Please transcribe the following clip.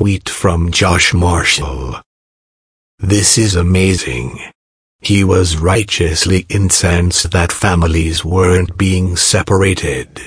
tweet from Josh Marshall. This is amazing. He was righteously incensed that families weren't being separated.